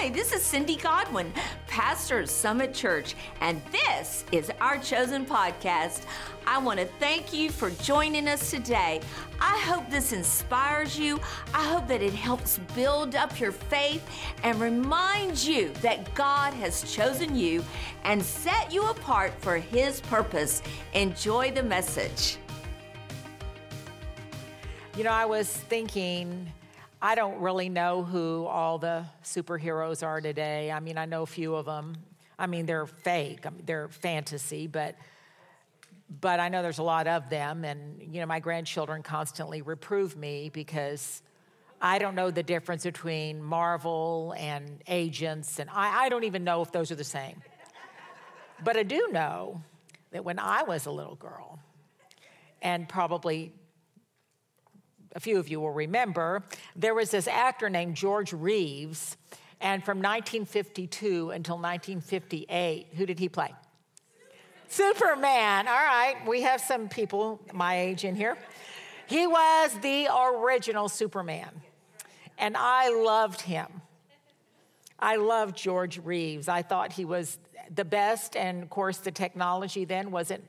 Hi, this is Cindy Godwin, pastor of Summit Church, and this is our chosen podcast. I want to thank you for joining us today. I hope this inspires you. I hope that it helps build up your faith and remind you that God has chosen you and set you apart for His purpose. Enjoy the message. You know, I was thinking, I don't really know who all the superheroes are today. I mean, I know a few of them. I mean, they're fake, I mean, they're fantasy, but but I know there's a lot of them. And, you know, my grandchildren constantly reprove me because I don't know the difference between Marvel and agents. And I, I don't even know if those are the same. But I do know that when I was a little girl, and probably a few of you will remember, there was this actor named George Reeves. And from 1952 until 1958, who did he play? Superman. All right, we have some people my age in here. He was the original Superman, and I loved him. I loved George Reeves. I thought he was the best, and of course, the technology then wasn't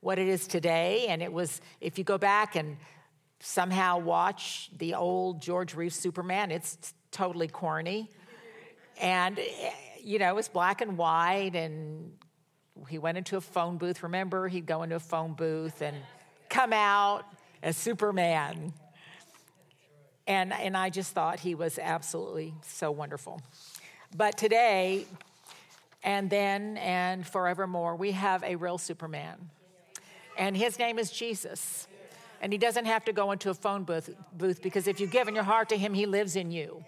what it is today. And it was, if you go back and somehow watch the old George Reeves Superman, it's totally corny. And, you know, it was black and white, and he went into a phone booth. Remember, he'd go into a phone booth and come out as Superman. And, and I just thought he was absolutely so wonderful. But today, and then and forevermore, we have a real Superman. And his name is Jesus. And he doesn't have to go into a phone booth, booth because if you've given your heart to him, he lives in you.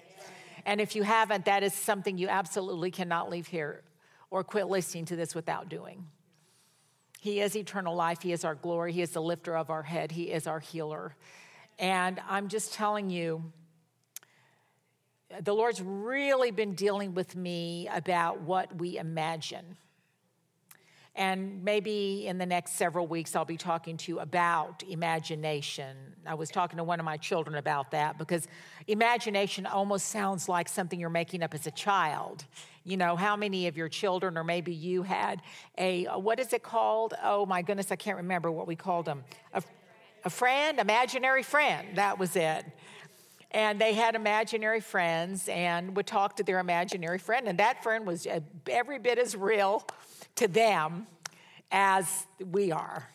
And if you haven't, that is something you absolutely cannot leave here or quit listening to this without doing. He is eternal life. He is our glory. He is the lifter of our head. He is our healer. And I'm just telling you, the Lord's really been dealing with me about what we imagine. And maybe in the next several weeks, I'll be talking to you about imagination. I was talking to one of my children about that because imagination almost sounds like something you're making up as a child. You know, how many of your children, or maybe you had a, what is it called? Oh my goodness, I can't remember what we called them. A, a friend, imaginary friend, that was it and they had imaginary friends and would talk to their imaginary friend and that friend was uh, every bit as real to them as we are.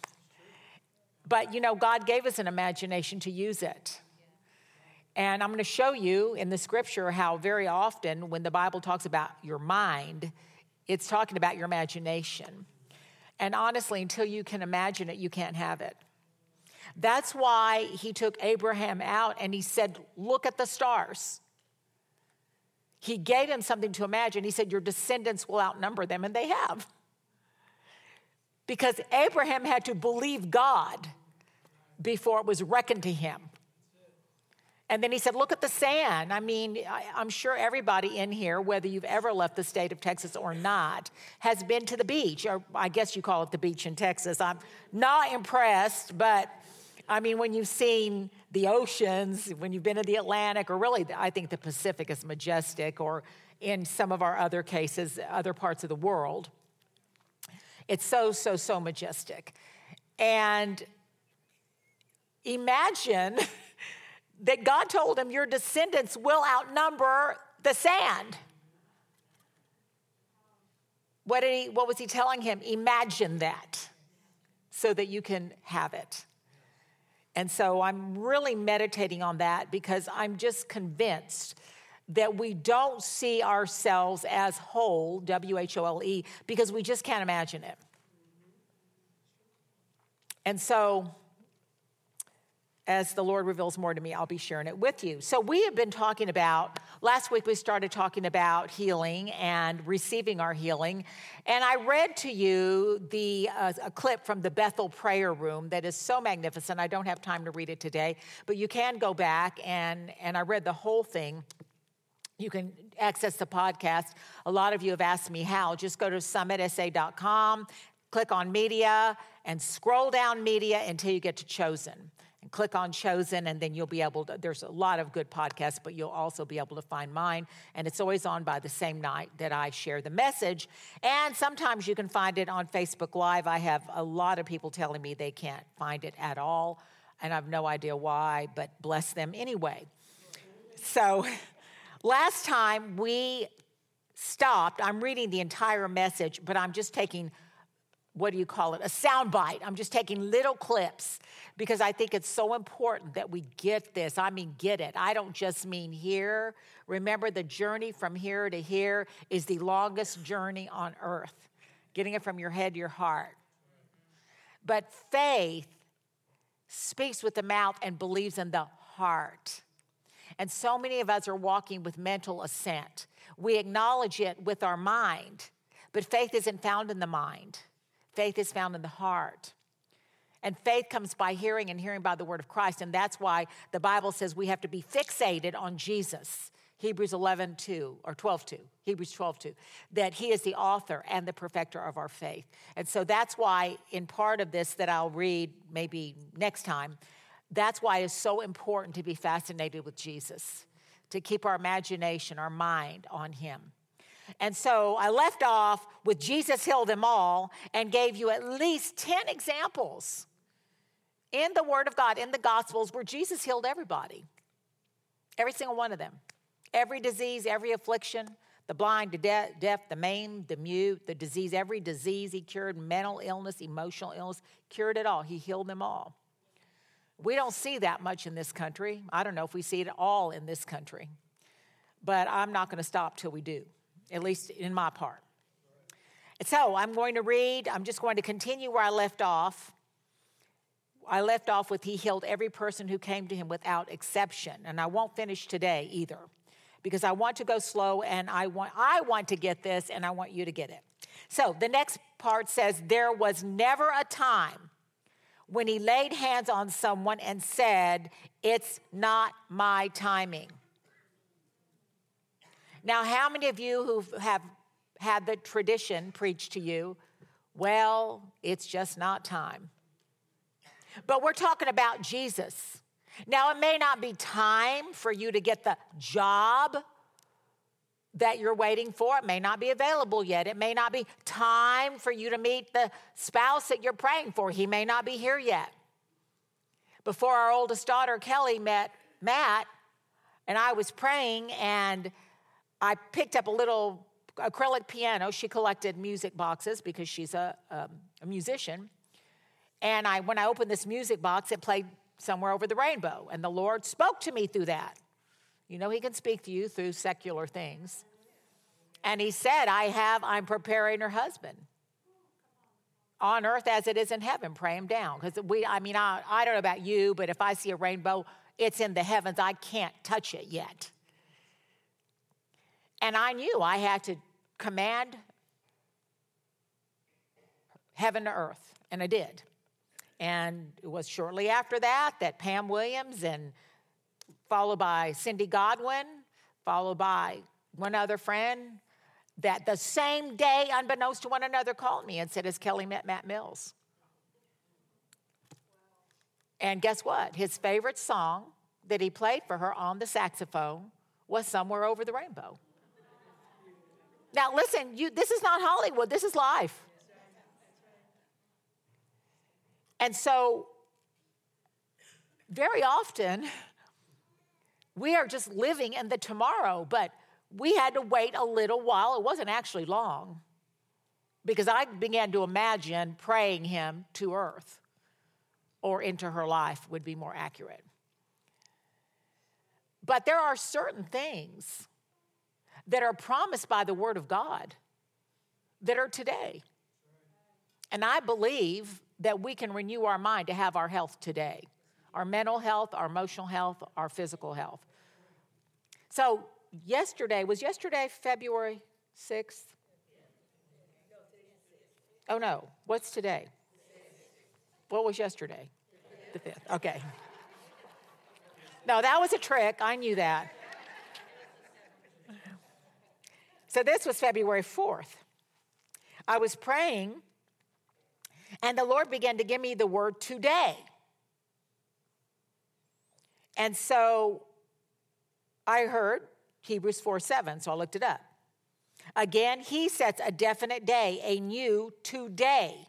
But you know, God gave us an imagination to use it. And I'm going to show you in the scripture how very often when the Bible talks about your mind, it's talking about your imagination. And honestly, until you can imagine it, you can't have it. That's why he took Abraham out and he said, Look at the stars. He gave him something to imagine. He said, Your descendants will outnumber them, and they have because Abraham had to believe God before it was reckoned to him. And then he said, Look at the sand. I mean, I, am sure everybody in here, whether you've ever left the state of Texas or not, has been to the beach, or I guess you call it the beach in Texas. I'm not impressed, but I mean, when you've seen the oceans, when you've been to the Atlantic, or really, I think the Pacific is majestic, or in some of our other cases, other parts of the world. It's so, so, so majestic. And imagine that God told him, Your descendants will outnumber the sand. What, did he, what was he telling him? Imagine that so that you can have it. And so I'm really meditating on that because I'm just convinced that we don't see ourselves as whole, W H O L E, because we just can't imagine it. And so, as the Lord reveals more to me, I'll be sharing it with you. So, we have been talking about, last week we started talking about healing and receiving our healing. And I read to you the, uh, a clip from the Bethel prayer room that is so magnificent. I don't have time to read it today, but you can go back and, and I read the whole thing. You can access the podcast. A lot of you have asked me how. Just go to summitsa.com, click on media, and scroll down media until you get to chosen. And click on Chosen, and then you'll be able to. There's a lot of good podcasts, but you'll also be able to find mine. And it's always on by the same night that I share the message. And sometimes you can find it on Facebook Live. I have a lot of people telling me they can't find it at all, and I have no idea why, but bless them anyway. So, last time we stopped, I'm reading the entire message, but I'm just taking what do you call it? A sound bite. I'm just taking little clips because I think it's so important that we get this. I mean, get it. I don't just mean here. Remember, the journey from here to here is the longest journey on earth, getting it from your head to your heart. But faith speaks with the mouth and believes in the heart. And so many of us are walking with mental assent. We acknowledge it with our mind, but faith isn't found in the mind. Faith is found in the heart. And faith comes by hearing and hearing by the word of Christ. And that's why the Bible says we have to be fixated on Jesus. Hebrews 11, 2, or 12, 2, Hebrews 12, 2, that he is the author and the perfecter of our faith. And so that's why, in part of this that I'll read maybe next time, that's why it's so important to be fascinated with Jesus, to keep our imagination, our mind on him. And so I left off with Jesus healed them all and gave you at least 10 examples in the Word of God, in the Gospels, where Jesus healed everybody. Every single one of them. Every disease, every affliction, the blind, the deaf, the maimed, the mute, the disease, every disease he cured, mental illness, emotional illness, cured it all. He healed them all. We don't see that much in this country. I don't know if we see it all in this country, but I'm not going to stop till we do at least in my part. So I'm going to read, I'm just going to continue where I left off. I left off with He healed every person who came to Him without exception. And I won't finish today either because I want to go slow and I want, I want to get this and I want you to get it. So the next part says, There was never a time when He laid hands on someone and said, It's not my timing. Now, how many of you who have had the tradition preached to you, well, it's just not time? But we're talking about Jesus. Now, it may not be time for you to get the job that you're waiting for. It may not be available yet. It may not be time for you to meet the spouse that you're praying for. He may not be here yet. Before our oldest daughter, Kelly, met Matt, and I was praying, and I picked up a little acrylic piano. She collected music boxes because she's a, um, a musician. And I, when I opened this music box, it played somewhere over the rainbow. And the Lord spoke to me through that. You know, He can speak to you through secular things. And He said, I have, I'm preparing her husband on earth as it is in heaven. Pray him down. Because we, I mean, I, I don't know about you, but if I see a rainbow, it's in the heavens. I can't touch it yet. And I knew I had to command heaven to earth, and I did. And it was shortly after that that Pam Williams and followed by Cindy Godwin, followed by one other friend, that the same day, unbeknownst to one another, called me and said, Has Kelly met Matt Mills? And guess what? His favorite song that he played for her on the saxophone was Somewhere Over the Rainbow. Now, listen, you, this is not Hollywood, this is life. And so, very often, we are just living in the tomorrow, but we had to wait a little while. It wasn't actually long because I began to imagine praying him to earth or into her life would be more accurate. But there are certain things that are promised by the Word of God that are today. And I believe that we can renew our mind to have our health today our mental health, our emotional health, our physical health. So, yesterday, was yesterday February 6th? Oh no, what's today? What was yesterday? The 5th. Okay. No, that was a trick. I knew that. So this was February 4th. I was praying, and the Lord began to give me the word today. And so I heard Hebrews 4 7, so I looked it up. Again, he sets a definite day, a new today,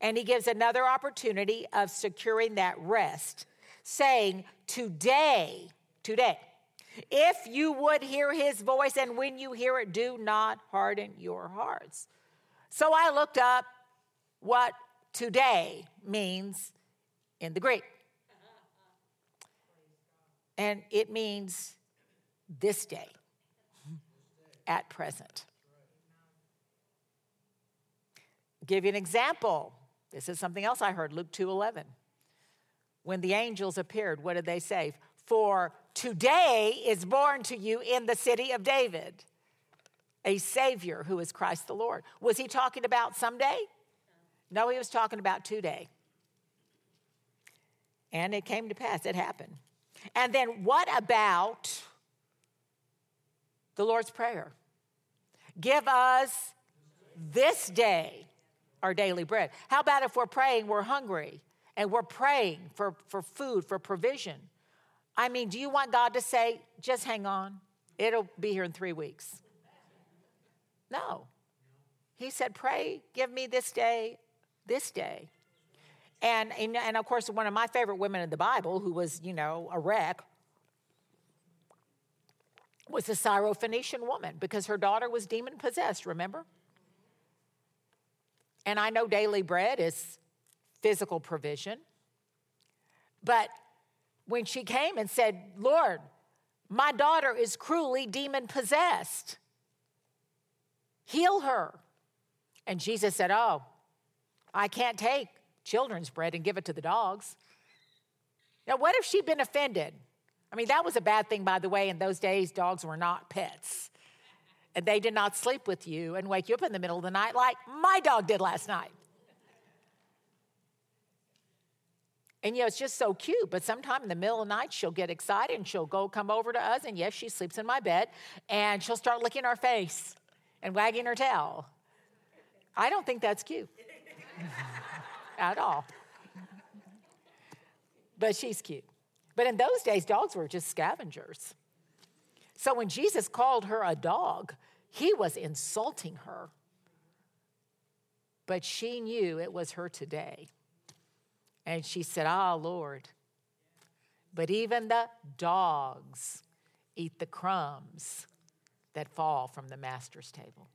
and he gives another opportunity of securing that rest, saying, Today, today, if you would hear his voice, and when you hear it, do not harden your hearts. So I looked up what today means in the Greek. And it means this day, at present. give you an example. This is something else I heard, Luke 2:11. When the angels appeared, what did they say? For today is born to you in the city of David a savior who is Christ the Lord. Was he talking about someday? No, he was talking about today. And it came to pass, it happened. And then what about the Lord's Prayer? Give us this day our daily bread. How about if we're praying, we're hungry and we're praying for, for food, for provision? I mean, do you want God to say, just hang on, it'll be here in three weeks? No. He said, pray, give me this day, this day. And, and, and of course, one of my favorite women in the Bible, who was, you know, a wreck, was a Syrophoenician woman because her daughter was demon possessed, remember? And I know daily bread is physical provision. But when she came and said, Lord, my daughter is cruelly demon possessed, heal her. And Jesus said, Oh, I can't take children's bread and give it to the dogs. Now, what if she'd been offended? I mean, that was a bad thing, by the way. In those days, dogs were not pets and they did not sleep with you and wake you up in the middle of the night like my dog did last night. And you know, it's just so cute, but sometime in the middle of the night, she'll get excited and she'll go come over to us. And yes, she sleeps in my bed and she'll start licking our face and wagging her tail. I don't think that's cute at all. But she's cute. But in those days, dogs were just scavengers. So when Jesus called her a dog, he was insulting her. But she knew it was her today. And she said, Ah, oh, Lord, but even the dogs eat the crumbs that fall from the master's table.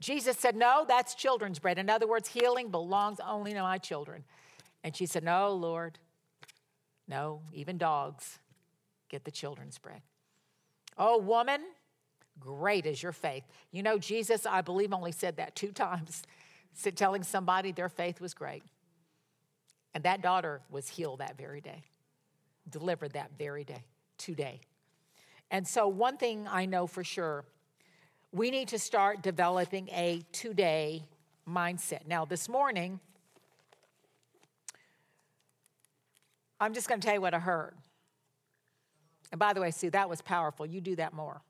Jesus said, No, that's children's bread. In other words, healing belongs only to my children. And she said, No, Lord, no, even dogs get the children's bread. Oh, woman, great is your faith. You know, Jesus, I believe, only said that two times, telling somebody their faith was great. And that daughter was healed that very day, delivered that very day, today. And so, one thing I know for sure we need to start developing a today mindset. Now, this morning, I'm just going to tell you what I heard. And by the way, Sue, that was powerful. You do that more.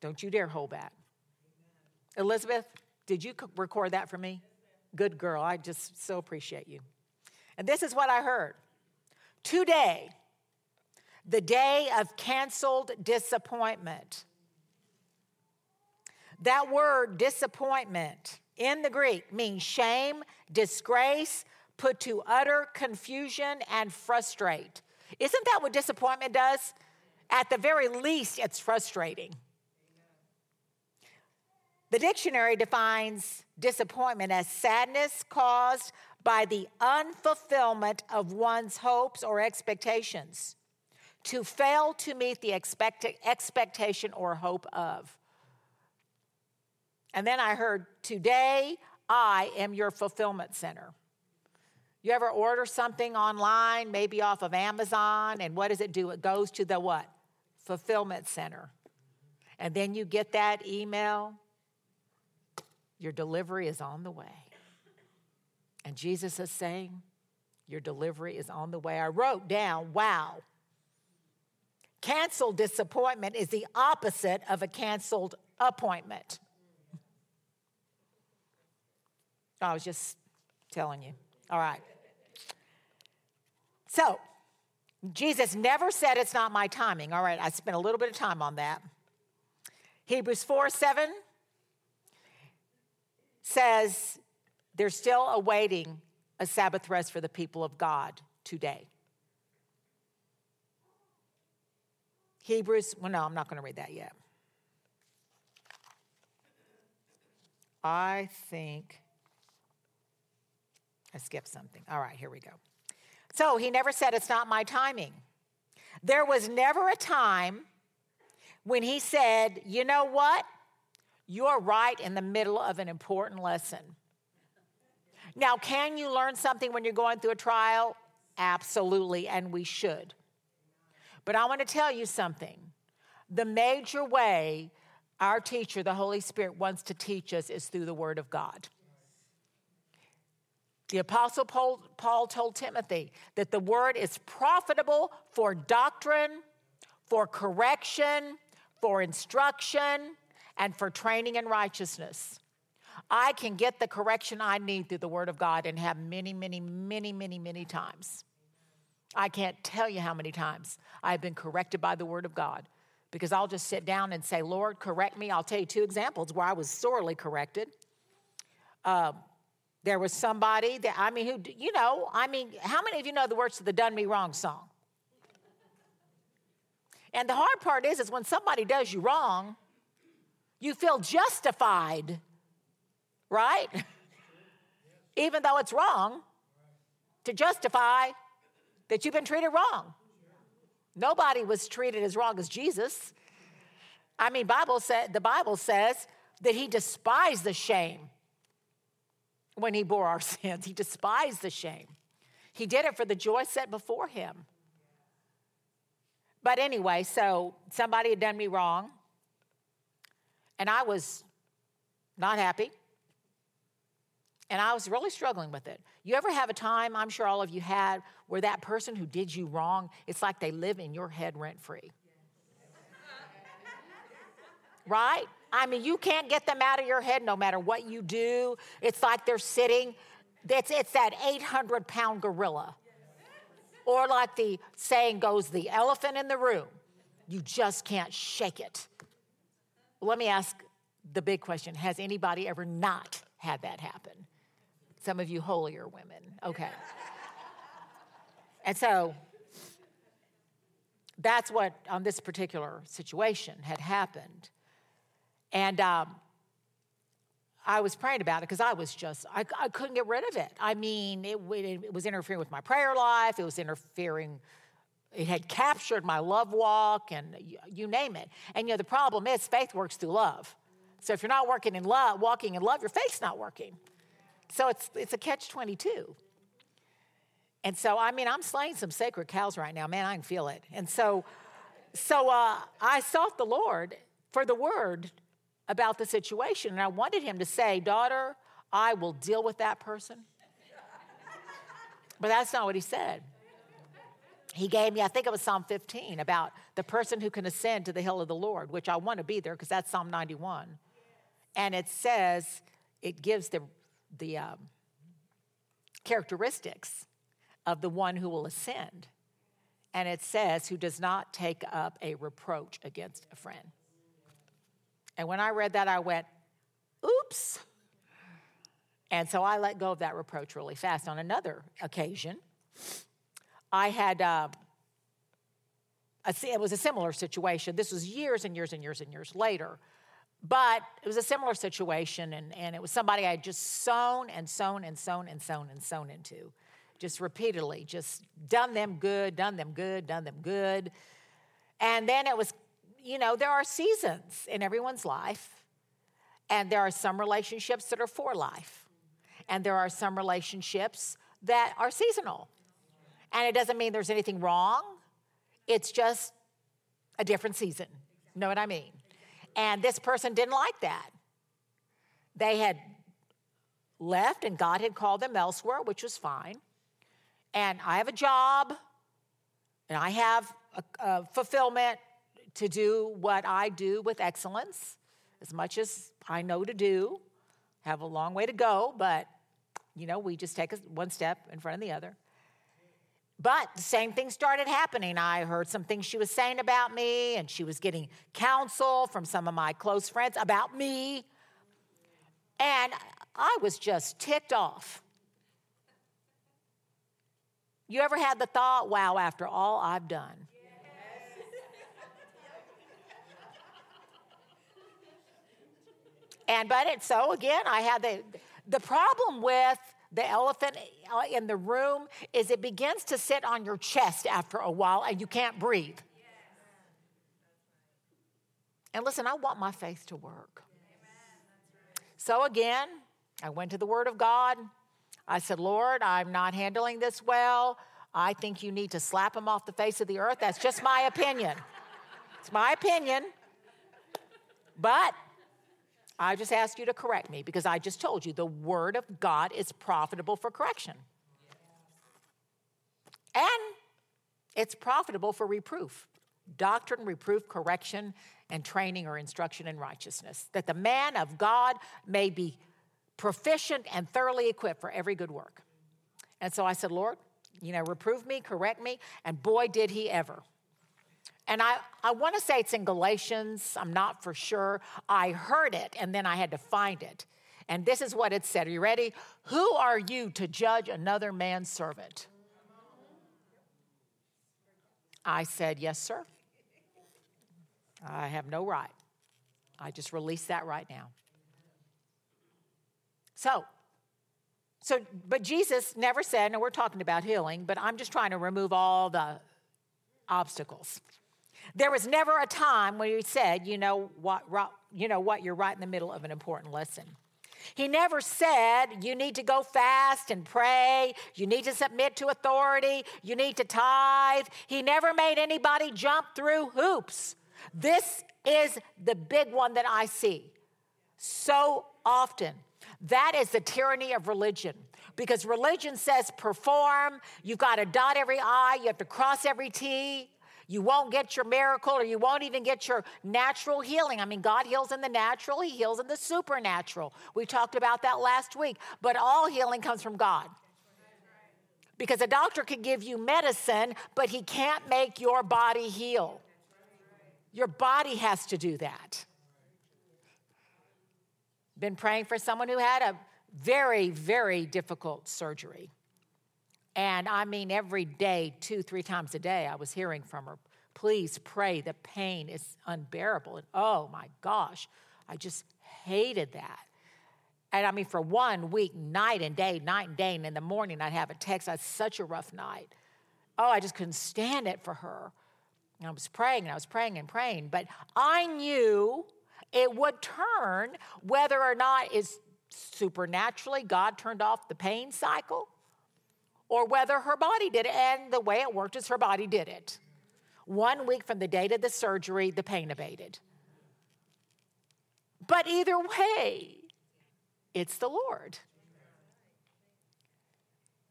Don't you dare hold back. Elizabeth, did you record that for me? Good girl. I just so appreciate you. And this is what I heard. Today, the day of canceled disappointment. That word disappointment in the Greek means shame, disgrace, put to utter confusion, and frustrate. Isn't that what disappointment does? At the very least, it's frustrating. The dictionary defines disappointment as sadness caused by the unfulfillment of one's hopes or expectations, to fail to meet the expect- expectation or hope of. And then I heard, Today I am your fulfillment center. You ever order something online, maybe off of Amazon, and what does it do? It goes to the what? Fulfillment center. And then you get that email, your delivery is on the way. And Jesus is saying, Your delivery is on the way. I wrote down, wow. Canceled disappointment is the opposite of a canceled appointment. I was just telling you. All right. So, Jesus never said it's not my timing. All right, I spent a little bit of time on that. Hebrews 4 7 says they're still awaiting a Sabbath rest for the people of God today. Hebrews, well, no, I'm not going to read that yet. I think I skipped something. All right, here we go. So he never said, It's not my timing. There was never a time when he said, You know what? You're right in the middle of an important lesson. Now, can you learn something when you're going through a trial? Absolutely, and we should. But I want to tell you something. The major way our teacher, the Holy Spirit, wants to teach us is through the Word of God. The Apostle Paul, Paul, told Timothy that the Word is profitable for doctrine, for correction, for instruction, and for training in righteousness. I can get the correction I need through the Word of God and have many, many, many, many, many times. I can't tell you how many times I've been corrected by the Word of God because I'll just sit down and say, Lord, correct me. I'll tell you two examples where I was sorely corrected. Uh, there was somebody that, I mean, who, you know, I mean, how many of you know the words to the Done Me Wrong song? And the hard part is, is when somebody does you wrong, you feel justified, right? Even though it's wrong, to justify that you've been treated wrong. Nobody was treated as wrong as Jesus. I mean, Bible said the Bible says that he despised the shame when he bore our sins. He despised the shame. He did it for the joy set before him. But anyway, so somebody had done me wrong, and I was not happy. And I was really struggling with it. You ever have a time, I'm sure all of you had, where that person who did you wrong, it's like they live in your head rent free? right? I mean, you can't get them out of your head no matter what you do. It's like they're sitting, it's, it's that 800 pound gorilla. Or, like the saying goes, the elephant in the room. You just can't shake it. Let me ask the big question Has anybody ever not had that happen? Some of you holier women. Okay. and so that's what on this particular situation had happened. And um, I was praying about it because I was just, I, I, couldn't get rid of it. I mean, it, it, was interfering with my prayer life, it was interfering, it had captured my love walk, and you, you name it. And you know, the problem is faith works through love. So if you're not working in love, walking in love, your faith's not working. So it's, it's a catch 22. And so, I mean, I'm slaying some sacred cows right now. Man, I can feel it. And so, so uh, I sought the Lord for the word about the situation. And I wanted him to say, Daughter, I will deal with that person. But that's not what he said. He gave me, I think it was Psalm 15, about the person who can ascend to the hill of the Lord, which I want to be there because that's Psalm 91. And it says, it gives the the um, characteristics of the one who will ascend. And it says, who does not take up a reproach against a friend. And when I read that, I went, oops. And so I let go of that reproach really fast. On another occasion, I had, uh, a, it was a similar situation. This was years and years and years and years later. But it was a similar situation, and, and it was somebody I had just sown and sown and sown and sown and sown into, just repeatedly, just done them good, done them good, done them good. And then it was, you know, there are seasons in everyone's life, and there are some relationships that are for life, and there are some relationships that are seasonal. And it doesn't mean there's anything wrong, it's just a different season. Know what I mean? And this person didn't like that. They had left, and God had called them elsewhere, which was fine. And I have a job, and I have a, a fulfillment to do what I do with excellence, as much as I know to do. Have a long way to go, but you know, we just take one step in front of the other. But the same thing started happening. I heard some things she was saying about me, and she was getting counsel from some of my close friends about me. And I was just ticked off. You ever had the thought, wow, after all I've done? And but it so again, I had the the problem with the elephant uh, in the room is it begins to sit on your chest after a while and you can't breathe. And listen, I want my faith to work. So again, I went to the Word of God. I said, Lord, I'm not handling this well. I think you need to slap him off the face of the earth. That's just my opinion. It's my opinion. But I just ask you to correct me because I just told you the word of God is profitable for correction. And it's profitable for reproof, doctrine, reproof, correction, and training or instruction in righteousness, that the man of God may be proficient and thoroughly equipped for every good work. And so I said, Lord, you know, reprove me, correct me, and boy, did he ever. And I, I want to say it's in Galatians, I'm not for sure. I heard it and then I had to find it. And this is what it said. Are you ready? Who are you to judge another man's servant? I said, Yes, sir. I have no right. I just release that right now. So, so, but Jesus never said, and we're talking about healing, but I'm just trying to remove all the obstacles. There was never a time when he said, you know what, you know what, you're right in the middle of an important lesson. He never said you need to go fast and pray, you need to submit to authority, you need to tithe. He never made anybody jump through hoops. This is the big one that I see so often. That is the tyranny of religion because religion says perform, you've got to dot every I, you have to cross every T. You won't get your miracle or you won't even get your natural healing. I mean, God heals in the natural, He heals in the supernatural. We talked about that last week, but all healing comes from God. Because a doctor can give you medicine, but he can't make your body heal. Your body has to do that. Been praying for someone who had a very, very difficult surgery. And I mean, every day, two, three times a day, I was hearing from her, please pray. The pain is unbearable. And oh my gosh, I just hated that. And I mean, for one week, night and day, night and day, and in the morning, I'd have a text. I had such a rough night. Oh, I just couldn't stand it for her. And I was praying and I was praying and praying, but I knew it would turn whether or not it's supernaturally God turned off the pain cycle or whether her body did it. And the way it worked is her body did it. One week from the date of the surgery, the pain abated. But either way, it's the Lord.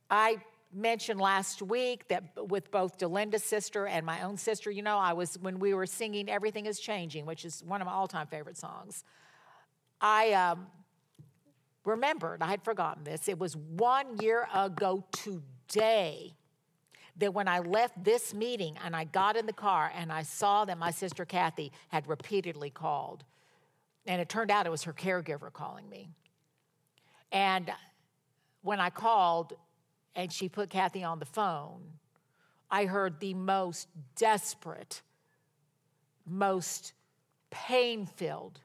I mentioned last week that with both Delinda's sister and my own sister, you know, I was, when we were singing Everything is Changing, which is one of my all time favorite songs, I um, remembered, I had forgotten this, it was one year ago today that when I left this meeting and I got in the car and I saw that my sister Kathy had repeatedly called. And it turned out it was her caregiver calling me. And when I called and she put Kathy on the phone, I heard the most desperate, most pain filled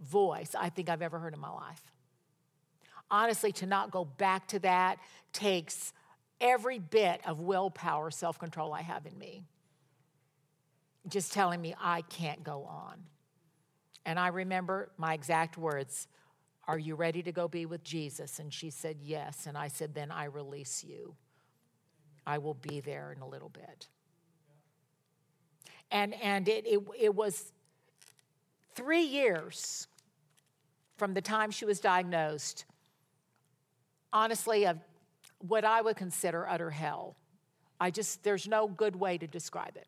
voice I think I've ever heard in my life honestly, to not go back to that takes every bit of willpower, self control I have in me. Just telling me I can't go on. And I remember my exact words Are you ready to go be with Jesus? And she said, Yes. And I said, Then I release you. I will be there in a little bit. And, and it, it, it was three years from the time she was diagnosed honestly, of what I would consider utter hell. I just, there's no good way to describe it.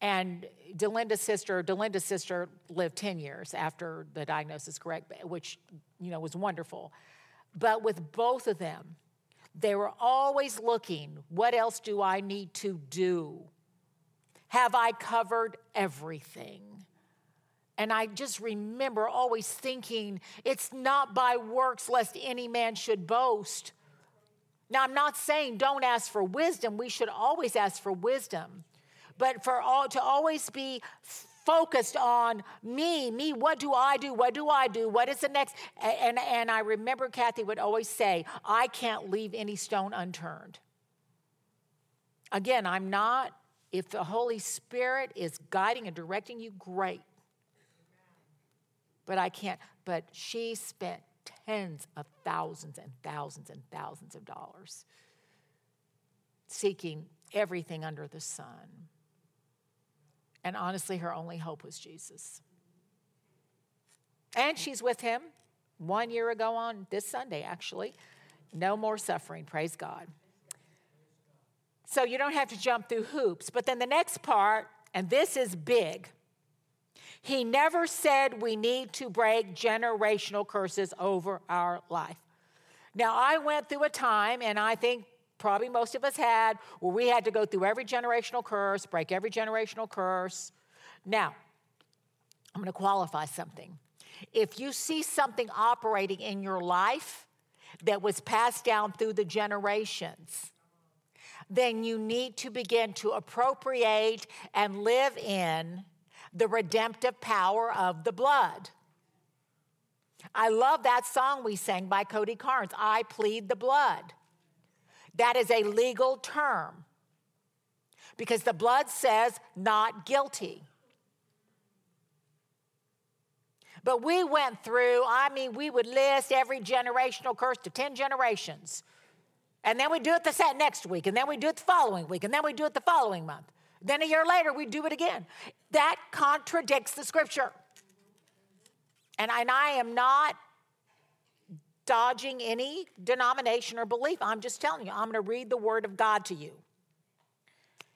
And Delinda's sister, Delinda's sister lived 10 years after the diagnosis, correct, which, you know, was wonderful. But with both of them, They were always looking, what else do I need to do? Have I covered everything? And I just remember always thinking, it's not by works lest any man should boast. Now, I'm not saying don't ask for wisdom. We should always ask for wisdom. But for all to always be focused on me, me, what do I do? What do I do? What is the next? And, and I remember Kathy would always say, I can't leave any stone unturned. Again, I'm not, if the Holy Spirit is guiding and directing you, great. But I can't, but she spent tens of thousands and thousands and thousands of dollars seeking everything under the sun. And honestly, her only hope was Jesus. And she's with him one year ago on this Sunday, actually. No more suffering, praise God. So you don't have to jump through hoops. But then the next part, and this is big. He never said we need to break generational curses over our life. Now, I went through a time, and I think probably most of us had, where we had to go through every generational curse, break every generational curse. Now, I'm going to qualify something. If you see something operating in your life that was passed down through the generations, then you need to begin to appropriate and live in the redemptive power of the blood. I love that song we sang by Cody Carnes, I Plead the Blood. That is a legal term because the blood says not guilty. But we went through, I mean, we would list every generational curse to 10 generations. And then we do it the next week, and then we do it the following week, and then we do it the following month. Then a year later, we do it again. That contradicts the scripture. And I, and I am not dodging any denomination or belief. I'm just telling you, I'm going to read the word of God to you.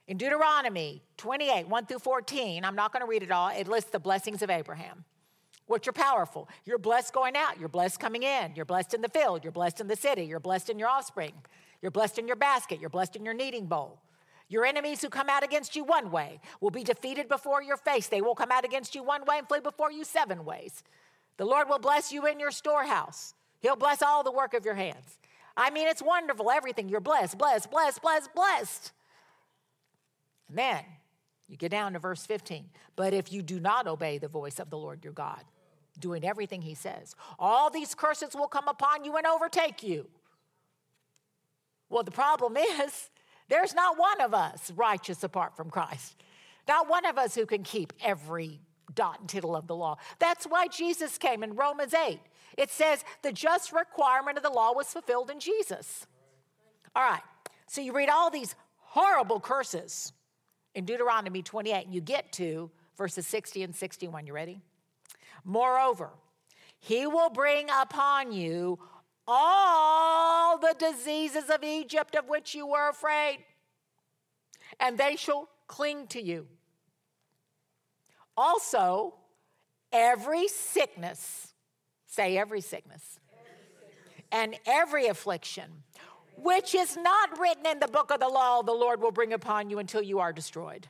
In Deuteronomy 28, 1 through 14, I'm not going to read it all, it lists the blessings of Abraham, which are powerful. You're blessed going out, you're blessed coming in, you're blessed in the field, you're blessed in the city, you're blessed in your offspring, you're blessed in your basket, you're blessed in your kneading bowl. Your enemies who come out against you one way will be defeated before your face. They will come out against you one way and flee before you seven ways. The Lord will bless you in your storehouse. He'll bless all the work of your hands. I mean, it's wonderful, everything. You're blessed, blessed, blessed, blessed, blessed. And then you get down to verse 15. But if you do not obey the voice of the Lord your God, doing everything he says, all these curses will come upon you and overtake you. Well, the problem is there's not one of us righteous apart from Christ. Not one of us who can keep every dot and tittle of the law. That's why Jesus came in Romans 8. It says the just requirement of the law was fulfilled in Jesus. All right, so you read all these horrible curses in Deuteronomy 28, and you get to verses 60 and 61. You ready? Moreover, he will bring upon you all the diseases of Egypt of which you were afraid, and they shall cling to you. Also, every sickness, say every sickness, and every affliction, which is not written in the book of the law, the Lord will bring upon you until you are destroyed.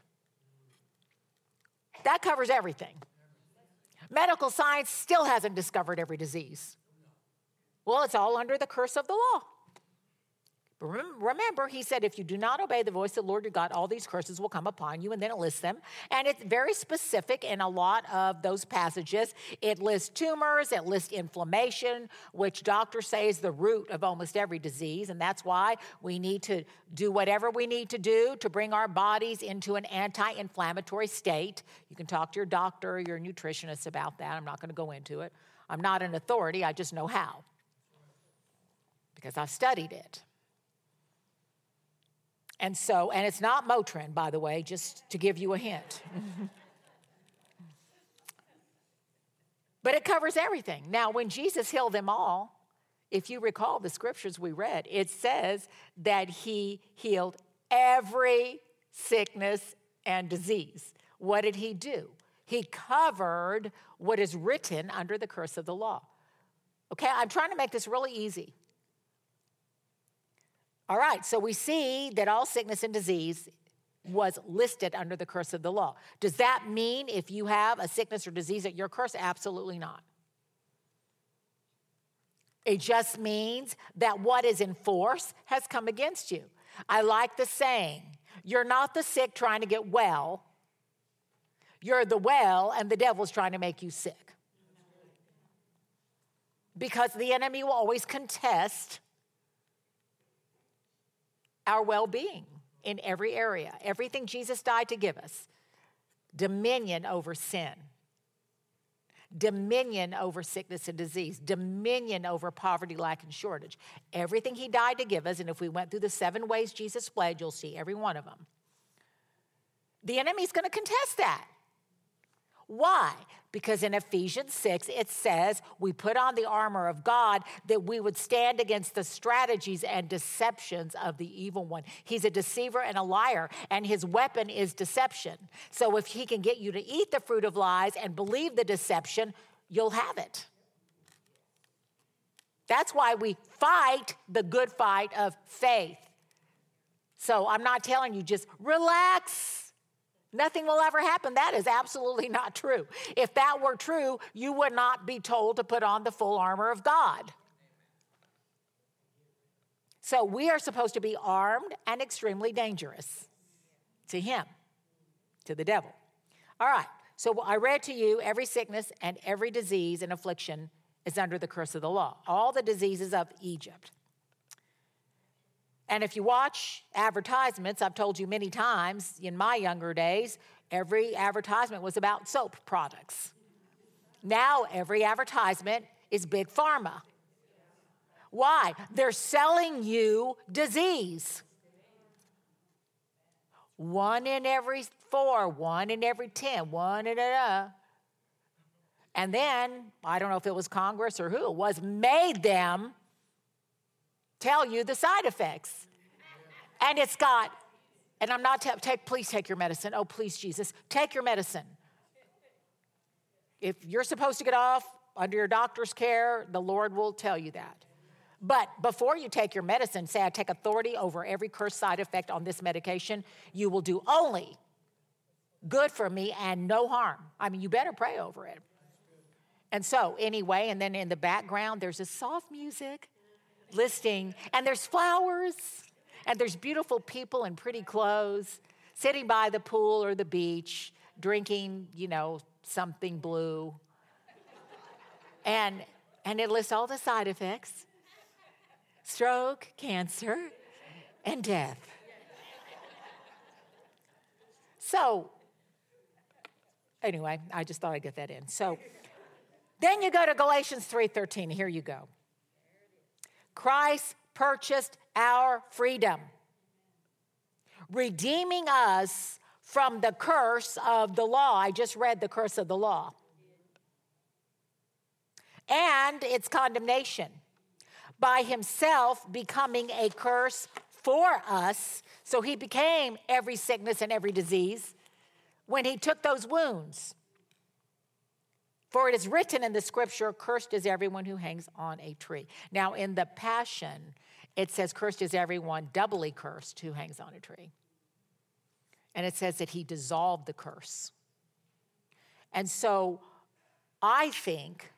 That covers everything. Medical science still hasn't discovered every disease. Well, it's all under the curse of the law. Remember, he said, if you do not obey the voice of the Lord your God, all these curses will come upon you. And then it lists them. And it's very specific in a lot of those passages. It lists tumors, it lists inflammation, which doctors say is the root of almost every disease. And that's why we need to do whatever we need to do to bring our bodies into an anti inflammatory state. You can talk to your doctor or your nutritionist about that. I'm not going to go into it. I'm not an authority, I just know how because I've studied it. And so, and it's not Motrin, by the way, just to give you a hint. but it covers everything. Now, when Jesus healed them all, if you recall the scriptures we read, it says that he healed every sickness and disease. What did he do? He covered what is written under the curse of the law. Okay, I'm trying to make this really easy. All right, so we see that all sickness and disease was listed under the curse of the law. Does that mean if you have a sickness or disease that you're cursed? Absolutely not. It just means that what is in force has come against you. I like the saying you're not the sick trying to get well, you're the well, and the devil's trying to make you sick. Because the enemy will always contest our well being in every area. Everything Jesus died to give us dominion over sin, dominion over sickness and disease, dominion over poverty, lack, and shortage. Everything he died to give us, and if we went through the seven ways Jesus fled, you'll see every one of them. The enemy's going to contest that. Why? Because in Ephesians 6, it says we put on the armor of God that we would stand against the strategies and deceptions of the evil one. He's a deceiver and a liar, and his weapon is deception. So if he can get you to eat the fruit of lies and believe the deception, you'll have it. That's why we fight the good fight of faith. So I'm not telling you just relax Nothing will ever happen. That is absolutely not true. If that were true, you would not be told to put on the full armor of God. So we are supposed to be armed and extremely dangerous to Him, to the devil. All right, so I read to you every sickness and every disease and affliction is under the curse of the law, all the diseases of Egypt. And if you watch advertisements, I've told you many times in my younger days, every advertisement was about soap products. Now every advertisement is big pharma. Why? They're selling you disease. One in every four, one in every 10, one in a. And then, I don't know if it was Congress or who it was, made them tell you the side effects. And it's got, and I'm not, t- take, please take your medicine. Oh, please, Jesus, take your medicine. If you're supposed to get off under your doctor's care, the Lord will tell you that. But before you take your medicine, say, I take authority over every curse side effect on this medication, you will do only good for me and no harm. I mean, you better pray over it. And so, anyway, and then in the background, there's a soft music listing, and there's flowers, and there's beautiful people in pretty clothes sitting by the pool or the beach, drinking, you know, something blue. And, and it lists all the side effects stroke, cancer, and death. So, anyway, I just thought I'd get that in. So, then you go to Galatians 3:13. Here you go. Christ purchased our freedom, redeeming us from the curse of the law. I just read the curse of the law and its condemnation by himself becoming a curse for us. So he became every sickness and every disease when he took those wounds. For it is written in the scripture, cursed is everyone who hangs on a tree. Now, in the Passion, it says, cursed is everyone, doubly cursed, who hangs on a tree. And it says that he dissolved the curse. And so I think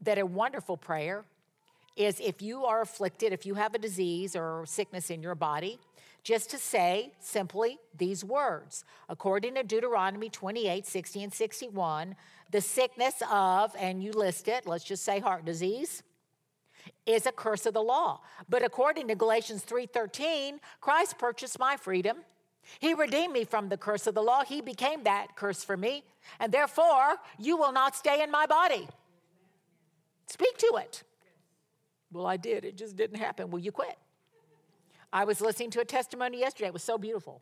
that a wonderful prayer is if you are afflicted, if you have a disease or sickness in your body, just to say simply these words. According to Deuteronomy 28 60 and 61, the sickness of, and you list it, let's just say heart disease, is a curse of the law. But according to Galatians 3:13, Christ purchased my freedom. He redeemed me from the curse of the law. He became that curse for me, and therefore you will not stay in my body. Speak to it. Well, I did. It just didn't happen. Will you quit? I was listening to a testimony yesterday. It was so beautiful.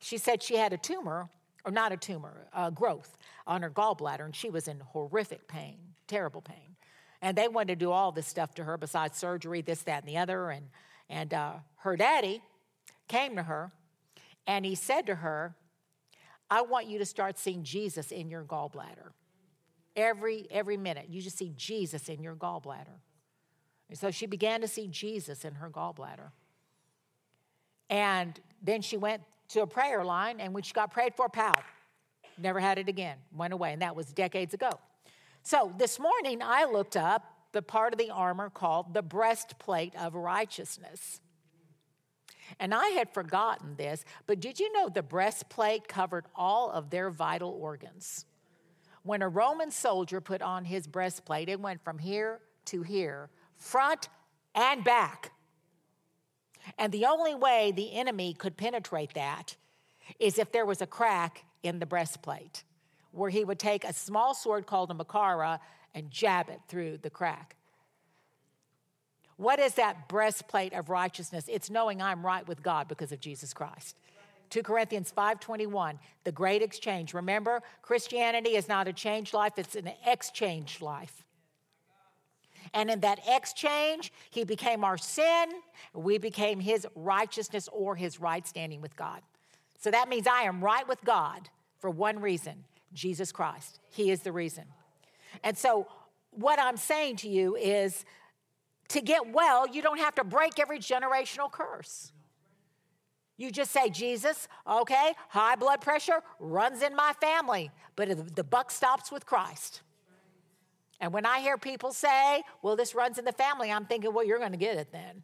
She said she had a tumor, or not a tumor, a growth on her gallbladder, and she was in horrific pain, terrible pain. And they wanted to do all this stuff to her besides surgery, this, that, and the other. And, and uh, her daddy came to her and he said to her, I want you to start seeing Jesus in your gallbladder. Every, every minute, you just see Jesus in your gallbladder. And so she began to see Jesus in her gallbladder. And then she went to a prayer line, and when she got prayed for, pow, never had it again, went away. And that was decades ago. So this morning, I looked up the part of the armor called the breastplate of righteousness. And I had forgotten this, but did you know the breastplate covered all of their vital organs? When a Roman soldier put on his breastplate, it went from here to here, front and back. And the only way the enemy could penetrate that is if there was a crack in the breastplate, where he would take a small sword called a machaira and jab it through the crack. What is that breastplate of righteousness? It's knowing I'm right with God because of Jesus Christ. 2 Corinthians 5:21, the great exchange. Remember, Christianity is not a changed life, it's an exchanged life. And in that exchange, he became our sin, we became his righteousness or his right standing with God. So that means I am right with God for one reason Jesus Christ. He is the reason. And so, what I'm saying to you is to get well, you don't have to break every generational curse. You just say, Jesus, okay, high blood pressure runs in my family, but the buck stops with Christ. And when I hear people say, well, this runs in the family, I'm thinking, well, you're going to get it then.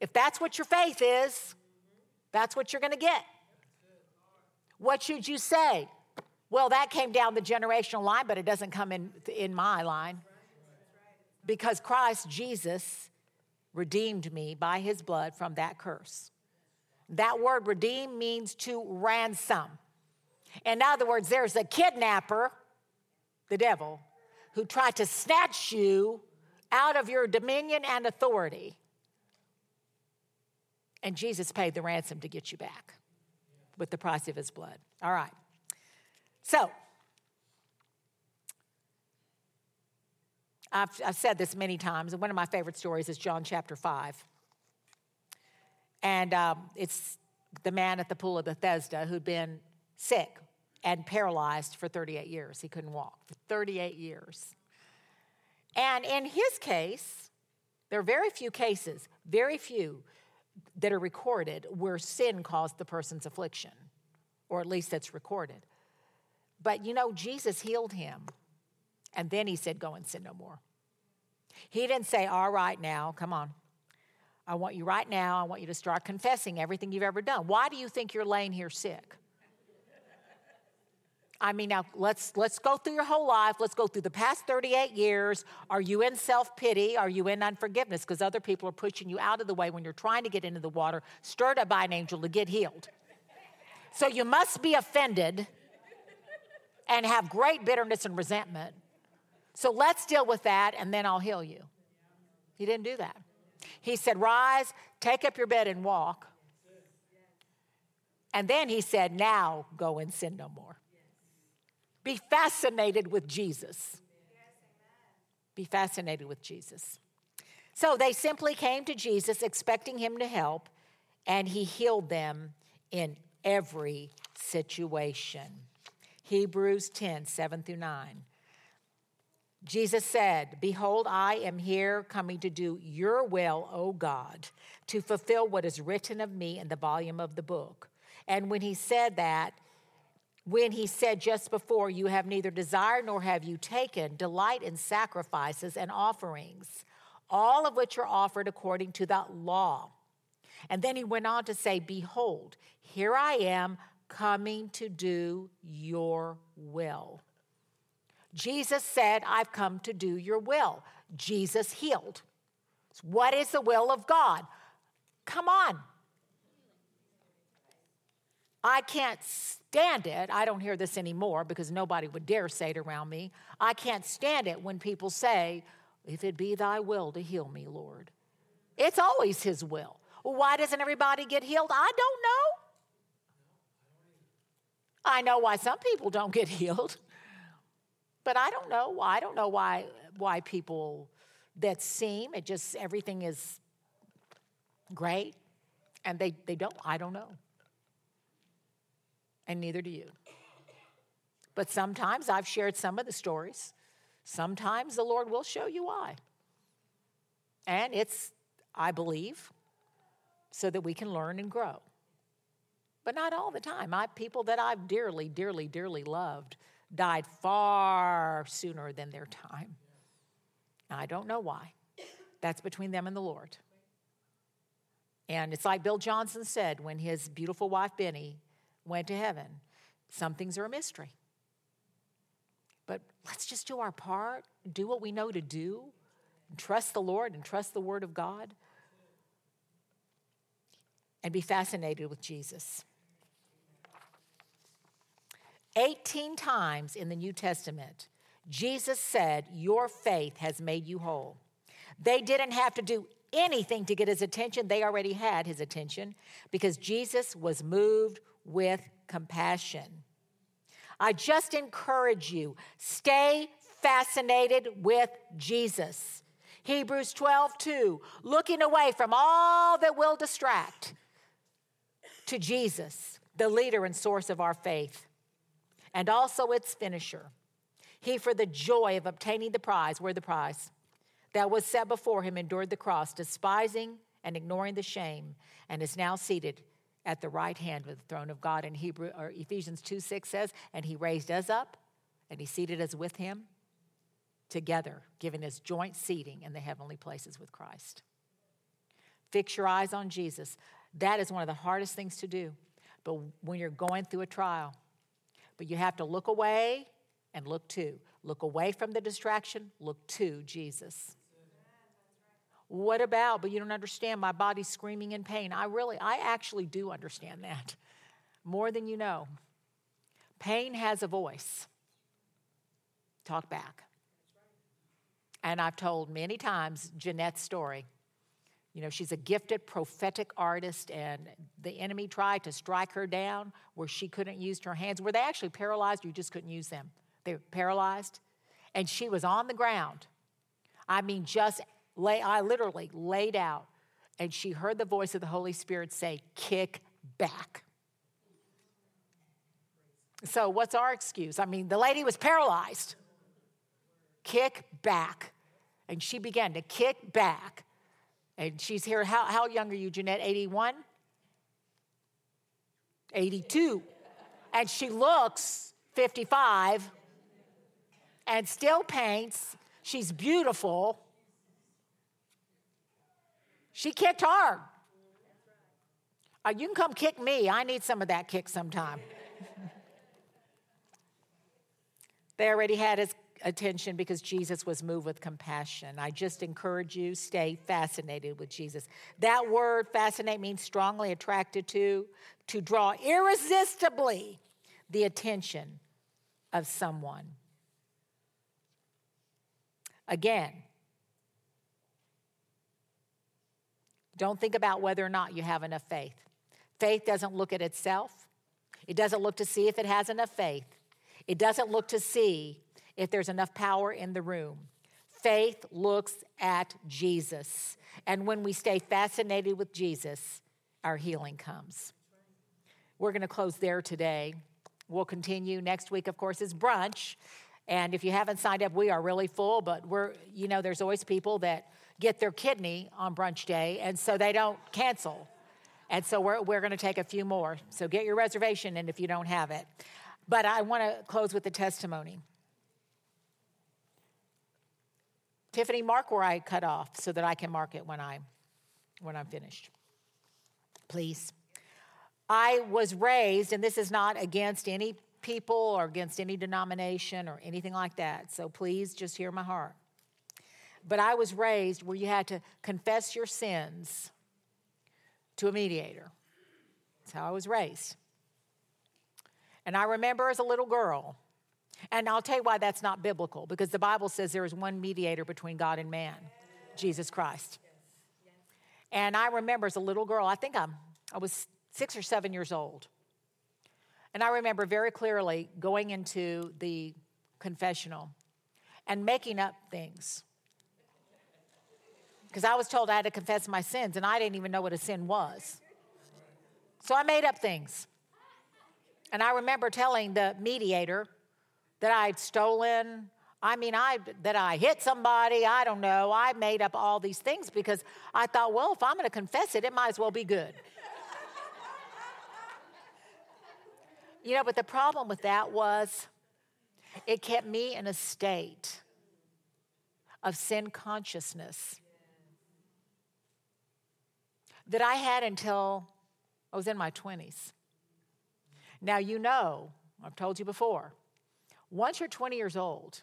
If that's what your faith is, that's what you're going to get. What should you say? Well, that came down the generational line, but it doesn't come in, in my line. Because Christ, Jesus, redeemed me by his blood from that curse. That word redeem means to ransom. In other words, there's a kidnapper, the devil, who tried to snatch you out of your dominion and authority. And Jesus paid the ransom to get you back with the price of his blood. All right. So, I've, I've said this many times, and one of my favorite stories is John chapter 5. And um, it's the man at the pool of Bethesda who'd been sick and paralyzed for 38 years. He couldn't walk for 38 years. And in his case, there are very few cases, very few that are recorded where sin caused the person's affliction, or at least that's recorded. But you know, Jesus healed him, and then he said, Go and sin no more. He didn't say, All right, now, come on. I want you right now, I want you to start confessing everything you've ever done. Why do you think you're laying here sick? I mean, now let's let's go through your whole life. Let's go through the past 38 years. Are you in self-pity? Are you in unforgiveness? Because other people are pushing you out of the way when you're trying to get into the water, stirred up by an angel to get healed. So you must be offended and have great bitterness and resentment. So let's deal with that and then I'll heal you. He didn't do that. He said, Rise, take up your bed and walk. And then he said, Now go and sin no more. Be fascinated with Jesus. Be fascinated with Jesus. So they simply came to Jesus expecting him to help, and he healed them in every situation. Hebrews 10 7 through 9. Jesus said, Behold, I am here coming to do your will, O God, to fulfill what is written of me in the volume of the book. And when he said that, when he said just before, You have neither desired nor have you taken delight in sacrifices and offerings, all of which are offered according to the law. And then he went on to say, Behold, here I am coming to do your will. Jesus said, I've come to do your will. Jesus healed. What is the will of God? Come on. I can't stand it. I don't hear this anymore because nobody would dare say it around me. I can't stand it when people say, If it be thy will to heal me, Lord. It's always his will. Why doesn't everybody get healed? I don't know. I know why some people don't get healed, but I don't know. I don't know why why people that seem it just everything is great and they, they don't. I don't know and neither do you. But sometimes I've shared some of the stories. Sometimes the Lord will show you why. And it's, I believe, so that we can learn and grow. But not all the time. I, people that I've dearly, dearly, dearly loved died far sooner than their time. I don't know why. That's between them and the Lord. And it's like Bill Johnson said when his beautiful wife Beni went to heaven some things are a mystery. But let's just do our part, do what we know to do, trust the Lord and trust the Word of God, and be fascinated with Jesus. 18 times in the New Testament, Jesus said, Your faith has made you whole. They didn't have to do anything to get his attention, they already had his attention because Jesus was moved with compassion. I just encourage you stay fascinated with Jesus. Hebrews 12, 2, looking away from all that will distract to Jesus, the leader and source of our faith, and also its finisher. He, for the joy of obtaining the prize, where the prize that was set before him, endured the cross, despising and ignoring the shame, and is now seated at the right hand of the throne of God. And Hebrew or Ephesians 2 6 says, And he raised us up, and he seated us with him together, giving us joint seating in the heavenly places with Christ. Fix your eyes on Jesus. That is one of the hardest things to do. But when you're going through a trial, but you have to look away and look to. Look away from the distraction, look to Jesus. What about, but you don't understand, my body's screaming in pain? I really, I actually do understand that more than you know. Pain has a voice. Talk back. And I've told many times Jeanette's story. You know, she's a gifted prophetic artist, and the enemy tried to strike her down where she couldn't use her hands. Were they actually paralyzed you just couldn't use them? They were paralyzed. And she was on the ground. I mean, just lay, I literally laid out, and she heard the voice of the Holy Spirit say, Kick back. So, what's our excuse? I mean, the lady was paralyzed. Kick back. And she began to kick back. And she's here. How, how young are you, Jeanette? 81? 82. And she looks 55 and still paints. She's beautiful. She kicked hard. Uh, you can come kick me. I need some of that kick sometime. they already had his attention because Jesus was moved with compassion. I just encourage you, stay fascinated with Jesus. That word fascinate means strongly attracted to, to draw irresistibly the attention of someone. Again, don't think about whether or not you have enough faith. Faith doesn't look at itself, it doesn't look to see if it has enough faith, it doesn't look to see if there's enough power in the room. Faith looks at Jesus. And when we stay fascinated with Jesus, our healing comes. We're going to close there today. We'll continue next week, of course, is brunch. And if you haven't signed up, we are really full, but we're, you know, there's always people that get their kidney on brunch day, and so they don't cancel. And so we're, we're going to take a few more. So get your reservation and if you don't have it. But I want to close with the testimony. Tiffany, mark where I cut off so that I can mark it when, I, when I'm finished. Please. I was raised, and this is not against any people or against any denomination or anything like that. So please just hear my heart. But I was raised where you had to confess your sins to a mediator. That's how I was raised. And I remember as a little girl, and I'll tell you why that's not biblical, because the Bible says there is one mediator between God and man, Jesus Christ. And I remember as a little girl, I think I'm, I was six or seven years old. And I remember very clearly going into the confessional and making up things. Because I was told I had to confess my sins, and I didn't even know what a sin was. So I made up things. And I remember telling the mediator that I'd stolen I mean, I that I hit somebody, I don't know. I made up all these things because I thought, well, if I'm going to confess it, it might as well be good. you know, but the problem with that was it kept me in a state of sin consciousness that I had until I was in my 20s. Now, you know, I've told you before, once you're 20 years old,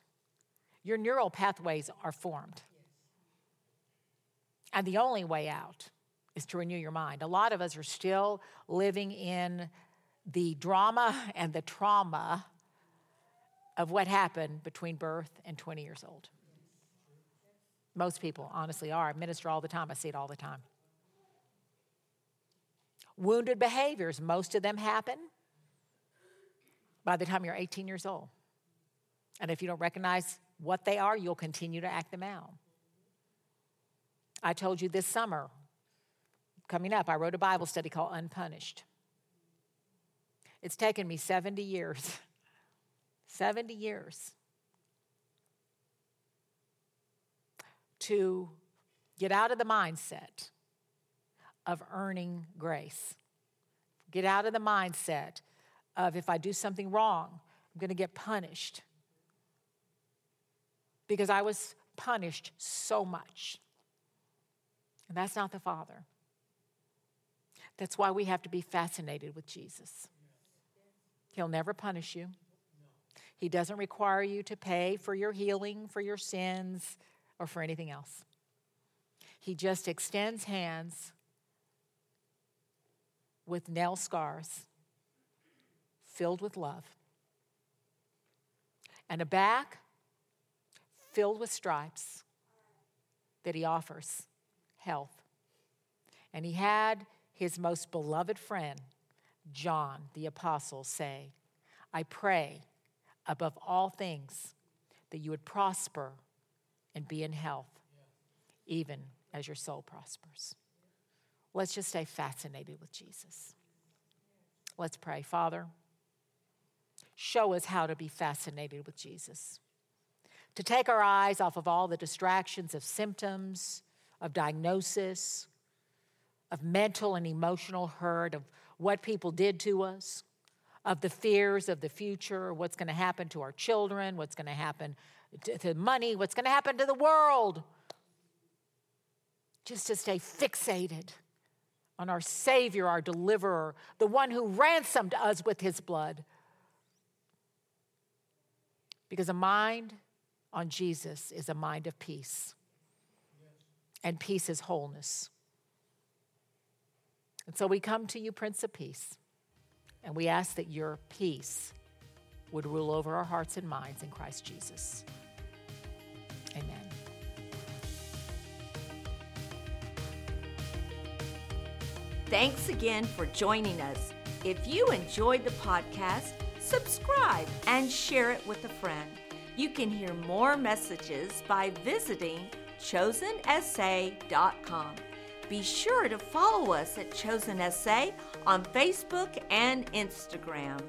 your neural pathways are formed. And the only way out is to renew your mind. A lot of us are still living in the drama and the trauma of what happened between birth and 20 years old. Most people, honestly, are. I minister all the time, I see it all the time. Wounded behaviors, most of them happen by the time you're 18 years old. And if you don't recognize what they are, you'll continue to act them out. I told you this summer, coming up, I wrote a Bible study called Unpunished. It's taken me 70 years, 70 years to get out of the mindset of earning grace. Get out of the mindset of if I do something wrong, I'm going to get punished because I was punished so much. And that's not the Father. That's why we have to be fascinated with Jesus. He'll never punish you. He doesn't require you to pay for your healing, for your sins, or for anything else. He just extends hands with nail scars filled with love and a back filled with stripes that he offers health. And he had his most beloved friend, John the Apostle, say, I pray above all things that you would prosper and be in health, even as your soul prospers. Let's just stay fascinated with Jesus. Let's pray. Father, show us how to be fascinated with Jesus to take our eyes off of all the distractions of symptoms, of diagnosis, of mental and emotional hurt, of what people did to us, of the fears of the future, what's going to happen to our children, what's going to happen to, money, what's going to happen to the world. Just to stay fixated on our Savior, our deliverer, the one who ransomed us with his blood. Because a mind on Jesus is a mind of peace. And peace is wholeness. And so we come to you, Prince of Peace, and we ask that your peace would rule over our hearts and minds in Christ Jesus. Amen. Thanks again for joining us. If you enjoyed the podcast, subscribe and share it with a friend. You can hear more messages by visiting chosenessay.com. Be sure to follow us at Chosen Essay on Facebook and Instagram.